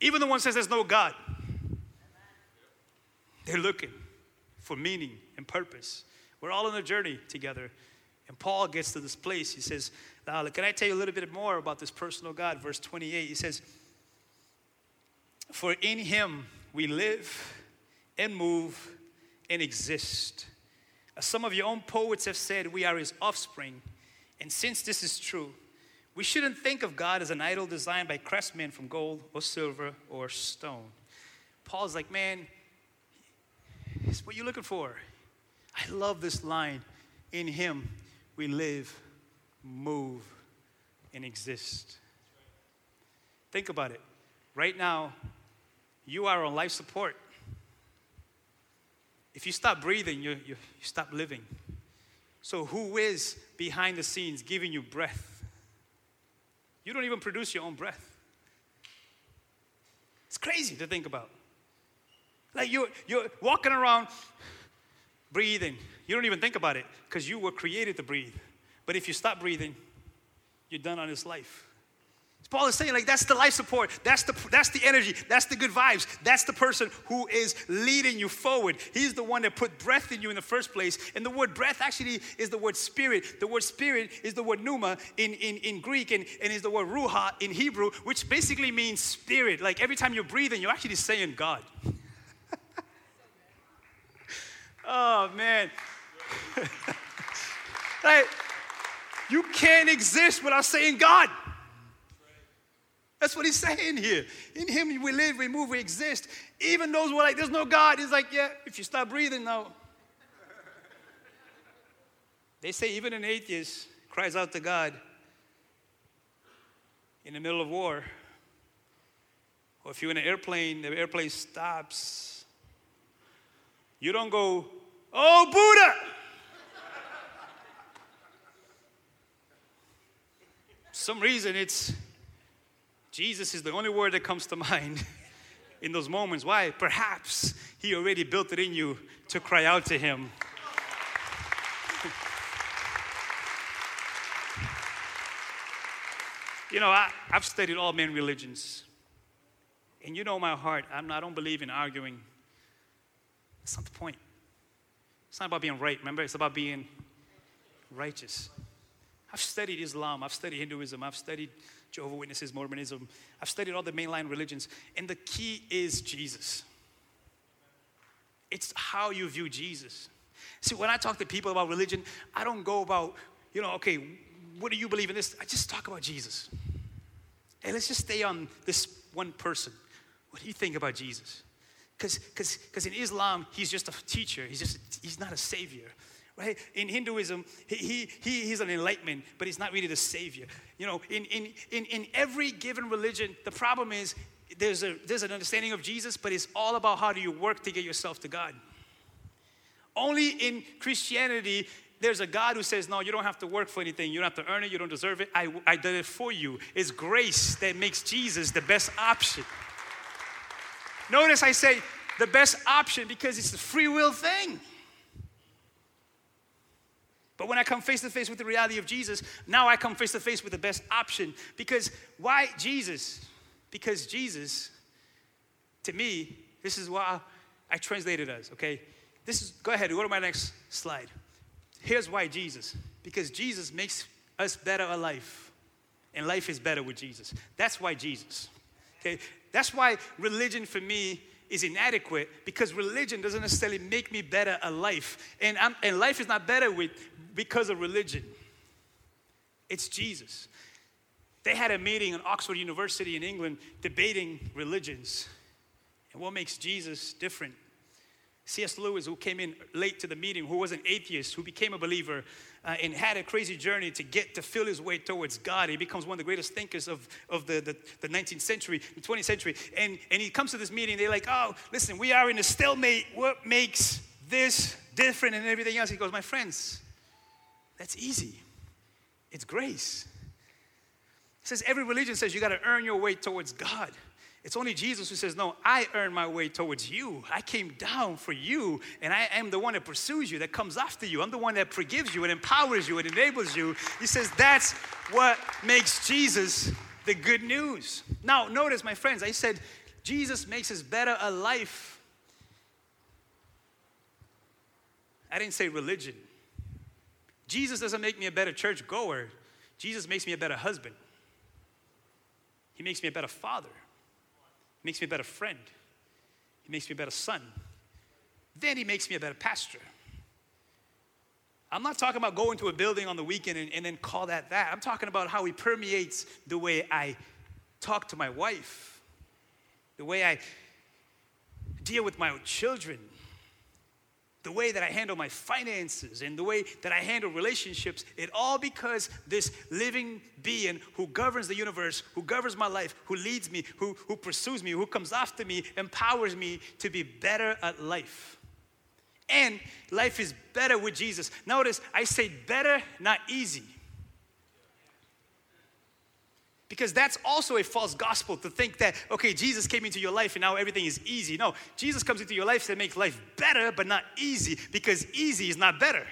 B: Even the one says there's no God. They're looking for meaning and purpose. We're all on a journey together. And Paul gets to this place. He says, now, Can I tell you a little bit more about this personal God? Verse 28, he says, For in him we live and move and exist. As some of your own poets have said, we are his offspring. And since this is true, we shouldn't think of God as an idol designed by craftsmen from gold or silver or stone. Paul's like, man, it's what you're looking for. I love this line. In him we live, move, and exist. Think about it. Right now, you are on life support. If you stop breathing, you, you, you stop living. So, who is behind the scenes giving you breath? You don't even produce your own breath. It's crazy to think about. Like you're, you're walking around breathing. You don't even think about it because you were created to breathe. But if you stop breathing, you're done on this life. Paul is saying, like, that's the life support. That's the, that's the energy. That's the good vibes. That's the person who is leading you forward. He's the one that put breath in you in the first place. And the word breath actually is the word spirit. The word spirit is the word pneuma in, in, in Greek and, and is the word ruach in Hebrew, which basically means spirit. Like every time you're breathing, you're actually saying God. oh, man. like, You can't exist without saying God. That's what he's saying here. In him we live, we move, we exist. Even those who are like, there's no God, he's like, yeah, if you stop breathing now. They say even an atheist cries out to God in the middle of war. Or if you're in an airplane, the airplane stops. You don't go, oh, Buddha! Some reason it's Jesus is the only word that comes to mind in those moments. Why? Perhaps He already built it in you to cry out to Him. you know, I, have studied all men religions. And you know my heart, I don't believe in arguing. That's not the point. It's not about being right, remember? It's about being righteous. I've studied Islam, I've studied Hinduism, I've studied Jehovah Witnesses, Mormonism. I've studied all the mainline religions, and the key is Jesus. It's how you view Jesus. See, when I talk to people about religion, I don't go about, you know, okay, what do you believe in this? I just talk about Jesus. Hey, let's just stay on this one person. What do you think about Jesus? Because in Islam, he's just a teacher, he's, just, he's not a savior right? In Hinduism, he, he, he's an enlightenment, but he's not really the savior. You know, in, in, in, in every given religion, the problem is there's, a, there's an understanding of Jesus, but it's all about how do you work to get yourself to God. Only in Christianity, there's a God who says, No, you don't have to work for anything. You don't have to earn it. You don't deserve it. I, I did it for you. It's grace that makes Jesus the best option. Notice I say the best option because it's a free will thing. But when I come face to face with the reality of Jesus, now I come face to face with the best option. Because why Jesus? Because Jesus, to me, this is why I translated as, okay? This is, go ahead, go to my next slide. Here's why Jesus. Because Jesus makes us better alive. And life is better with Jesus. That's why Jesus. Okay? That's why religion for me is inadequate because religion doesn't necessarily make me better a life. And, I'm, and life is not better with, because of religion. It's Jesus. They had a meeting in Oxford University in England debating religions and what makes Jesus different. C.S. Lewis, who came in late to the meeting, who was an atheist, who became a believer, uh, and had a crazy journey to get to feel his way towards God. He becomes one of the greatest thinkers of, of the, the, the 19th century, the 20th century. And, and he comes to this meeting, they're like, oh, listen, we are in a stalemate. What makes this different and everything else? He goes, my friends, that's easy. It's grace. He says every religion says you got to earn your way towards God. It's only Jesus who says, No, I earn my way towards you. I came down for you, and I am the one that pursues you, that comes after you. I'm the one that forgives you and empowers you and enables you. He says, That's what makes Jesus the good news. Now, notice, my friends, I said, Jesus makes us better a life. I didn't say religion. Jesus doesn't make me a better church goer. Jesus makes me a better husband. He makes me a better father. He makes me a better friend. He makes me a better son. Then he makes me a better pastor. I'm not talking about going to a building on the weekend and, and then call that that. I'm talking about how he permeates the way I talk to my wife, the way I deal with my children, the way that I handle my finances and the way that I handle relationships, it all because this living being who governs the universe, who governs my life, who leads me, who, who pursues me, who comes after me, empowers me to be better at life. And life is better with Jesus. Notice I say better, not easy. Because that's also a false gospel to think that, okay, Jesus came into your life and now everything is easy. No, Jesus comes into your life to make life better, but not easy, because easy is not better.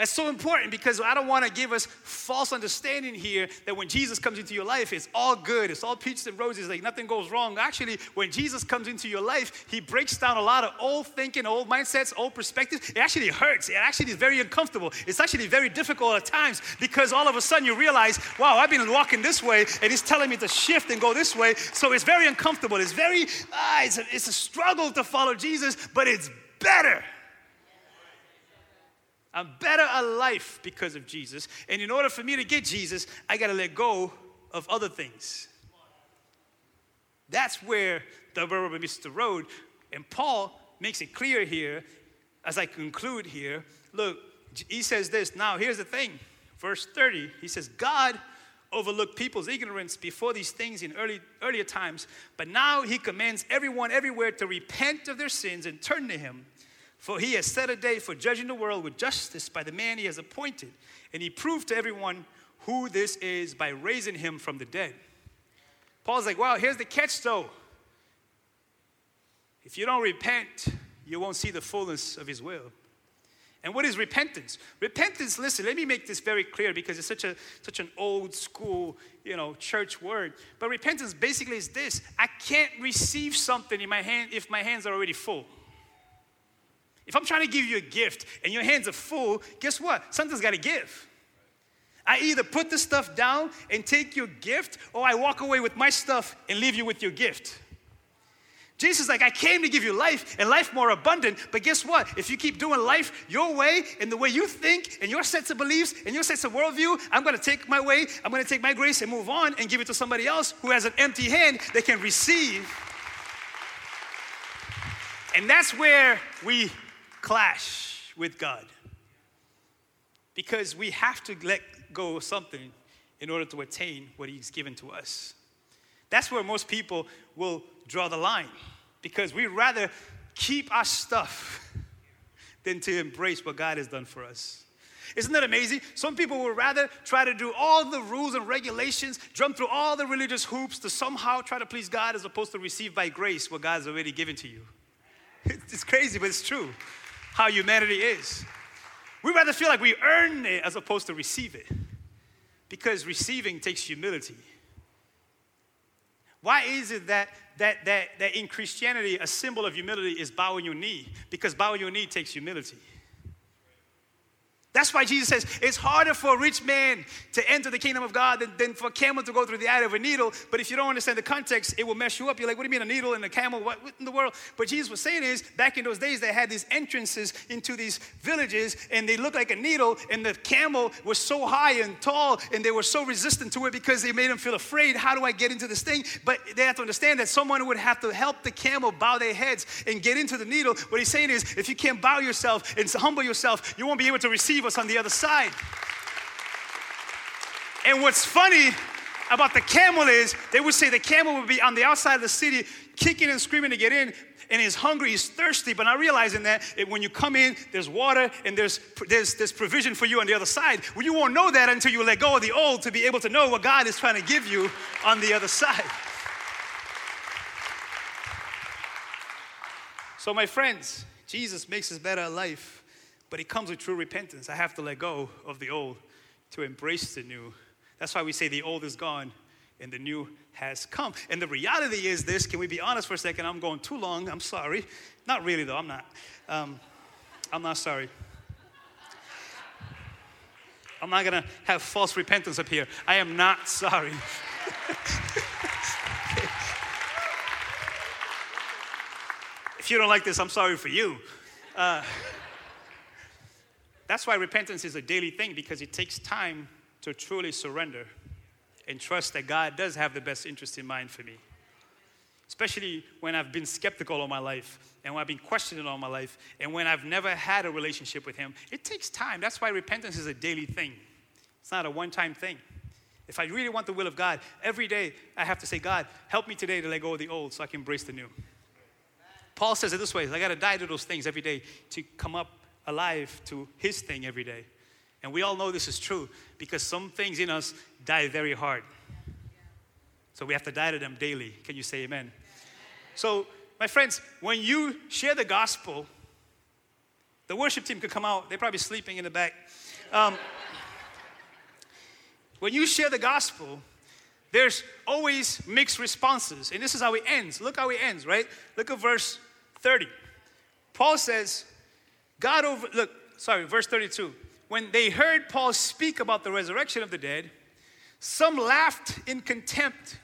B: That's so important because I don't want to give us false understanding here that when Jesus comes into your life, it's all good, it's all peaches and roses, like nothing goes wrong. Actually, when Jesus comes into your life, he breaks down a lot of old thinking, old mindsets, old perspectives. It actually hurts. It actually is very uncomfortable. It's actually very difficult at times because all of a sudden you realize, wow, I've been walking this way and he's telling me to shift and go this way. So it's very uncomfortable. It's very, ah, it's, a, it's a struggle to follow Jesus, but it's better. I'm better alive because of Jesus. And in order for me to get Jesus, I got to let go of other things. That's where the rubber meets the road. And Paul makes it clear here as I conclude here. Look, he says this. Now, here's the thing. Verse 30, he says, God overlooked people's ignorance before these things in early, earlier times, but now he commands everyone everywhere to repent of their sins and turn to him. For he has set a day for judging the world with justice by the man he has appointed. And he proved to everyone who this is by raising him from the dead. Paul's like, well, here's the catch though. If you don't repent, you won't see the fullness of his will. And what is repentance? Repentance, listen, let me make this very clear because it's such a such an old school, you know, church word. But repentance basically is this. I can't receive something in my hand if my hands are already full. If I'm trying to give you a gift and your hands are full, guess what? Something's got to give. I either put the stuff down and take your gift, or I walk away with my stuff and leave you with your gift. Jesus is like, I came to give you life and life more abundant. But guess what? If you keep doing life your way and the way you think and your sets of beliefs and your sets of worldview, I'm going to take my way, I'm going to take my grace and move on and give it to somebody else who has an empty hand that can receive. And that's where we clash with God. Because we have to let go of something in order to attain what He's given to us. That's where most people will draw the line because we'd rather keep our stuff than to embrace what God has done for us. Isn't that amazing? Some people would rather try to do all the rules and regulations, jump through all the religious hoops to somehow try to please God as opposed to receive by grace what God has already given to you. It's crazy, but it's true how humanity is. We rather feel like we earn it as opposed to receive it because receiving takes humility. Why is it that, that, that, that in Christianity, a symbol of humility is bowing your knee? Because bowing your knee takes humility. That's why Jesus says it's harder for a rich man to enter the kingdom of God than, than, for a camel to go through the eye of a needle. But if you don't understand the context, it will mess you up. You're like, what do you mean a needle and a camel? What, what in the world? But Jesus was saying is, back in those days, they had these entrances into these villages and they looked like a needle, and the camel was so high and tall, and they were so resistant to it because they made them feel afraid. How do I get into this thing? But they have to understand that someone would have to help the camel bow their heads and get into the needle. What he's saying is, if you can't bow yourself and humble yourself, you won't be able to receive receive us on the other side. And what's funny about the camel is they would say the camel would be on the outside of the city kicking and screaming to get in and he's hungry he's thirsty but not realizing that when you come in there's water and there's, there's, there's provision for you on the other side. Well you won't know that until you let go of the old to be able to know what god is trying to give you on the other side. So my friends jesus makes us better at life but it comes with true repentance. I have to let go of the old to embrace the new. That's why we say the old is gone and the new has come. And the reality is this can we be honest for a second? I'm going too long. I'm sorry. Not really, though. I'm not. Um, I'm not sorry. I'm not going to have false repentance up here. I am not sorry. if you don't like this, I'm sorry for you. Uh, that's why repentance is a daily thing because it takes time to truly surrender and trust that God does have the best interest in mind for me. Especially when I've been skeptical all my life and when I've been questioning all my life and when I've never had a relationship with Him. It takes time. That's why repentance is a daily thing, it's not a one time thing. If I really want the will of God, every day I have to say, God, help me today to let go of the old so I can embrace the new. Paul says it this way I got to die to those things every day to come up alive to his thing every day. And we all know this is true because some things in us die very hard. So we have to die to them daily. Can you say amen? So, my friends, when you share the gospel, the worship team could come out. They're probably sleeping in the back. Um, when you share the gospel, there's always mixed responses. And this is how it ends. Look how it ends, right? Look at verse 30. Paul says, God over, look, sorry, verse 32. When they heard Paul speak about the resurrection of the dead, some laughed in contempt,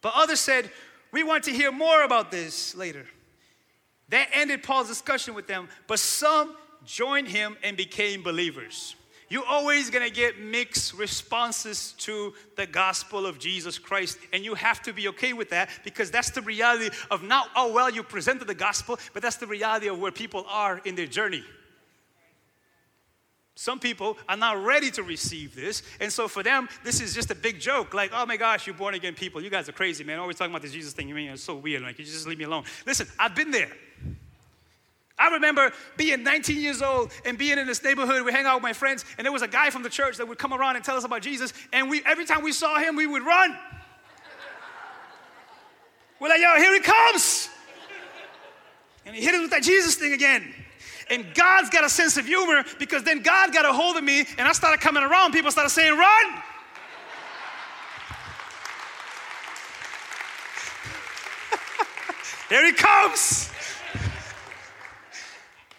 B: but others said, We want to hear more about this later. That ended Paul's discussion with them, but some joined him and became believers. You're always gonna get mixed responses to the gospel of Jesus Christ, and you have to be okay with that because that's the reality of not how well you presented the gospel, but that's the reality of where people are in their journey. Some people are not ready to receive this. And so for them, this is just a big joke. Like, oh my gosh, you born again people. You guys are crazy, man. Always talking about this Jesus thing. You mean it's so weird. Like, you just leave me alone. Listen, I've been there. I remember being 19 years old and being in this neighborhood. We hang out with my friends, and there was a guy from the church that would come around and tell us about Jesus. And we, every time we saw him, we would run. We're like, yo, here he comes. And he hit us with that Jesus thing again. And God's got a sense of humor because then God got a hold of me, and I started coming around. People started saying, run. here he comes.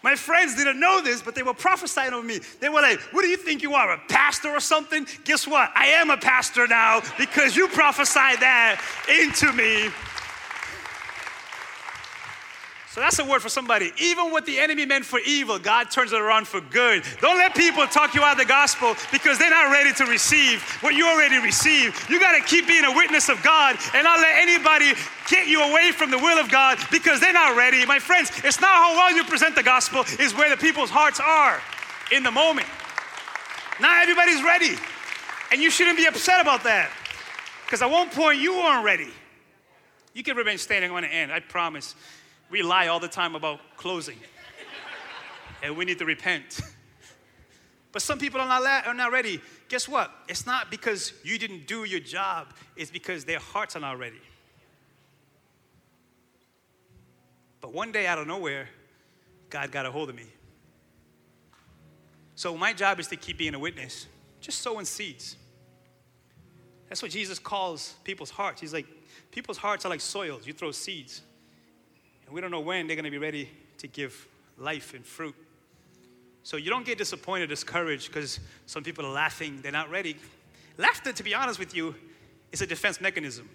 B: My friends didn't know this, but they were prophesying over me. They were like, What do you think you are, a pastor or something? Guess what? I am a pastor now because you prophesied that into me. So that's a word for somebody. Even what the enemy meant for evil, God turns it around for good. Don't let people talk you out of the gospel because they're not ready to receive what you already received. You got to keep being a witness of God and not let anybody get you away from the will of God because they're not ready. My friends, it's not how well you present the gospel, is where the people's hearts are in the moment. Not everybody's ready. And you shouldn't be upset about that because at one point you weren't ready. You can remain standing on the end, I promise we lie all the time about closing. and we need to repent. But some people are not, la- are not ready. Guess what? It's not because you didn't do your job, it's because their hearts are not ready. But one day out of nowhere, God got a hold of me. So my job is to keep being a witness, just sowing seeds. That's what Jesus calls people's hearts. He's like, people's hearts are like soils. You throw seeds. And we don't know when they're going to be ready to give life and fruit. So you don't get disappointed, discouraged because some people are laughing, they're not ready. Laughter, to be honest with you, is a defense mechanism.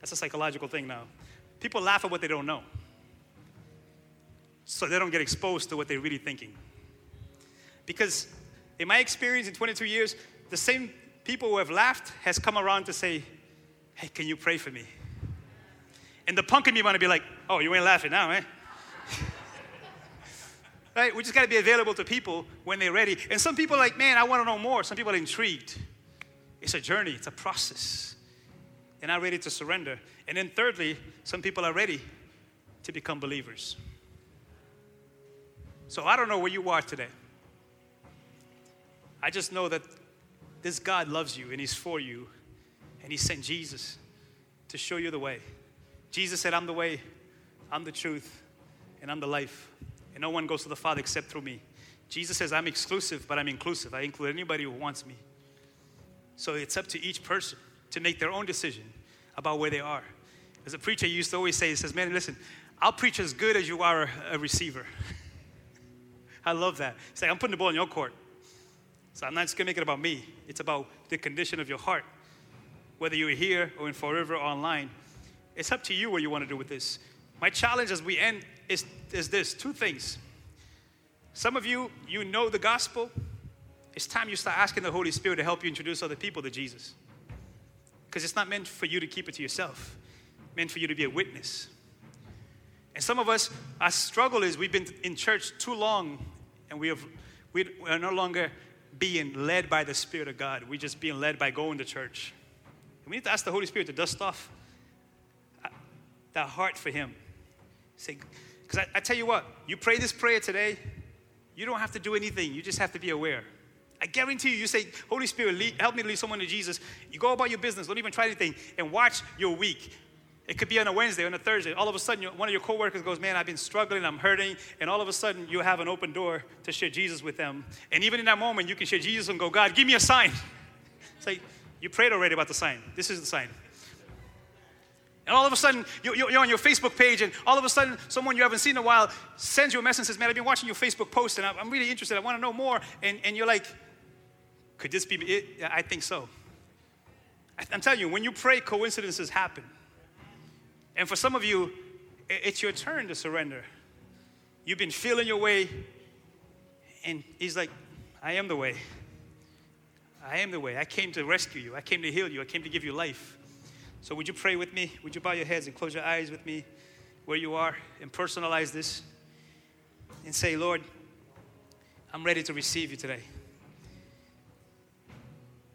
B: That's a psychological thing now. People laugh at what they don't know. So they don't get exposed to what they're really thinking. Because in my experience in 22 years, the same people who have laughed has come around to say, "Hey, can you pray for me?" And the punk in me want to be like, oh, you ain't laughing now, eh? right? We just got to be available to people when they're ready. And some people are like, man, I want to know more. Some people are intrigued. It's a journey, it's a process. They're not ready to surrender. And then, thirdly, some people are ready to become believers. So I don't know where you are today. I just know that this God loves you and He's for you, and He sent Jesus to show you the way. Jesus said, I'm the way, I'm the truth, and I'm the life. And no one goes to the Father except through me. Jesus says, I'm exclusive, but I'm inclusive. I include anybody who wants me. So it's up to each person to make their own decision about where they are. As a preacher used to always say, he says, Man, listen, I'll preach as good as you are a receiver. I love that. He's like, I'm putting the ball in your court. So I'm not just gonna make it about me. It's about the condition of your heart. Whether you're here or in forever or online, it's up to you what you want to do with this. My challenge as we end is, is this two things. Some of you, you know the gospel. It's time you start asking the Holy Spirit to help you introduce other people to Jesus. Because it's not meant for you to keep it to yourself, it's meant for you to be a witness. And some of us, our struggle is we've been in church too long and we, have, we are no longer being led by the Spirit of God. We're just being led by going to church. And we need to ask the Holy Spirit to dust off that heart for Him. Say, because I, I tell you what, you pray this prayer today, you don't have to do anything. You just have to be aware. I guarantee you, you say, Holy Spirit, lead, help me to lead someone to Jesus. You go about your business, don't even try anything, and watch your week. It could be on a Wednesday, on a Thursday. All of a sudden, one of your coworkers goes, Man, I've been struggling, I'm hurting. And all of a sudden, you have an open door to share Jesus with them. And even in that moment, you can share Jesus and go, God, give me a sign. It's like, you prayed already about the sign. This is the sign. And all of a sudden, you're on your Facebook page, and all of a sudden, someone you haven't seen in a while sends you a message and says, Man, I've been watching your Facebook post, and I'm really interested. I want to know more. And, and you're like, Could this be it? I think so. I'm telling you, when you pray, coincidences happen. And for some of you, it's your turn to surrender. You've been feeling your way, and He's like, I am the way. I am the way. I came to rescue you. I came to heal you. I came to give you life. So, would you pray with me? Would you bow your heads and close your eyes with me where you are and personalize this and say, Lord, I'm ready to receive you today.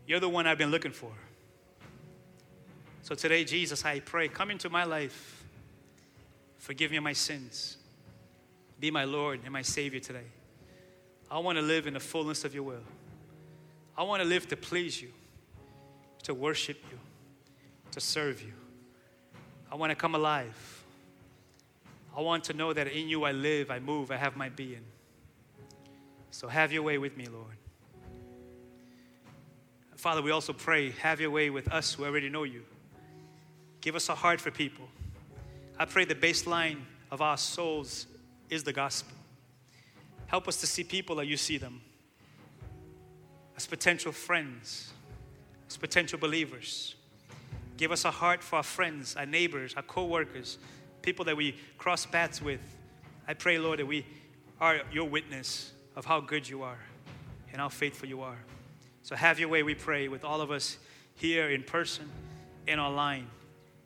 B: You're the one I've been looking for. So today, Jesus, I pray, come into my life. Forgive me my sins. Be my Lord and my Savior today. I want to live in the fullness of your will. I want to live to please you, to worship you, to serve you. I want to come alive. I want to know that in you I live, I move, I have my being. So have your way with me, Lord. Father, we also pray, have your way with us who already know you. Give us a heart for people. I pray the baseline of our souls is the gospel. Help us to see people like you see them as potential friends, as potential believers. Give us a heart for our friends, our neighbors, our co workers, people that we cross paths with. I pray, Lord, that we are your witness of how good you are and how faithful you are. So have your way, we pray, with all of us here in person and online.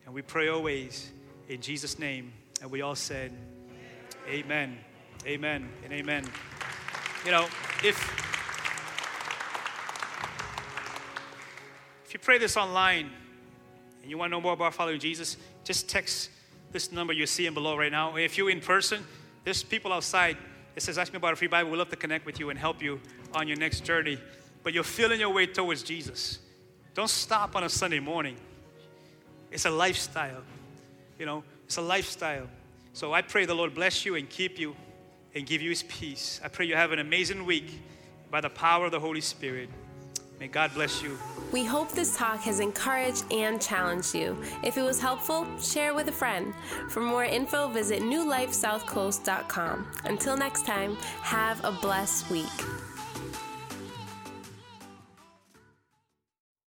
B: And we pray always in Jesus' name. And we all said, Amen, amen, and amen. You know, if if you pray this online and you want to know more about following Jesus, just text this number you're seeing below right now. If you're in person, there's people outside. It says, Ask me about a free Bible. We'd love to connect with you and help you on your next journey but you're feeling your way towards Jesus. Don't stop on a Sunday morning. It's a lifestyle. You know, it's a lifestyle. So I pray the Lord bless you and keep you and give you his peace. I pray you have an amazing week by the power of the Holy Spirit. May God bless you.
A: We hope this talk has encouraged and challenged you. If it was helpful, share with a friend. For more info, visit newlifesouthcoast.com. Until next time, have a blessed week.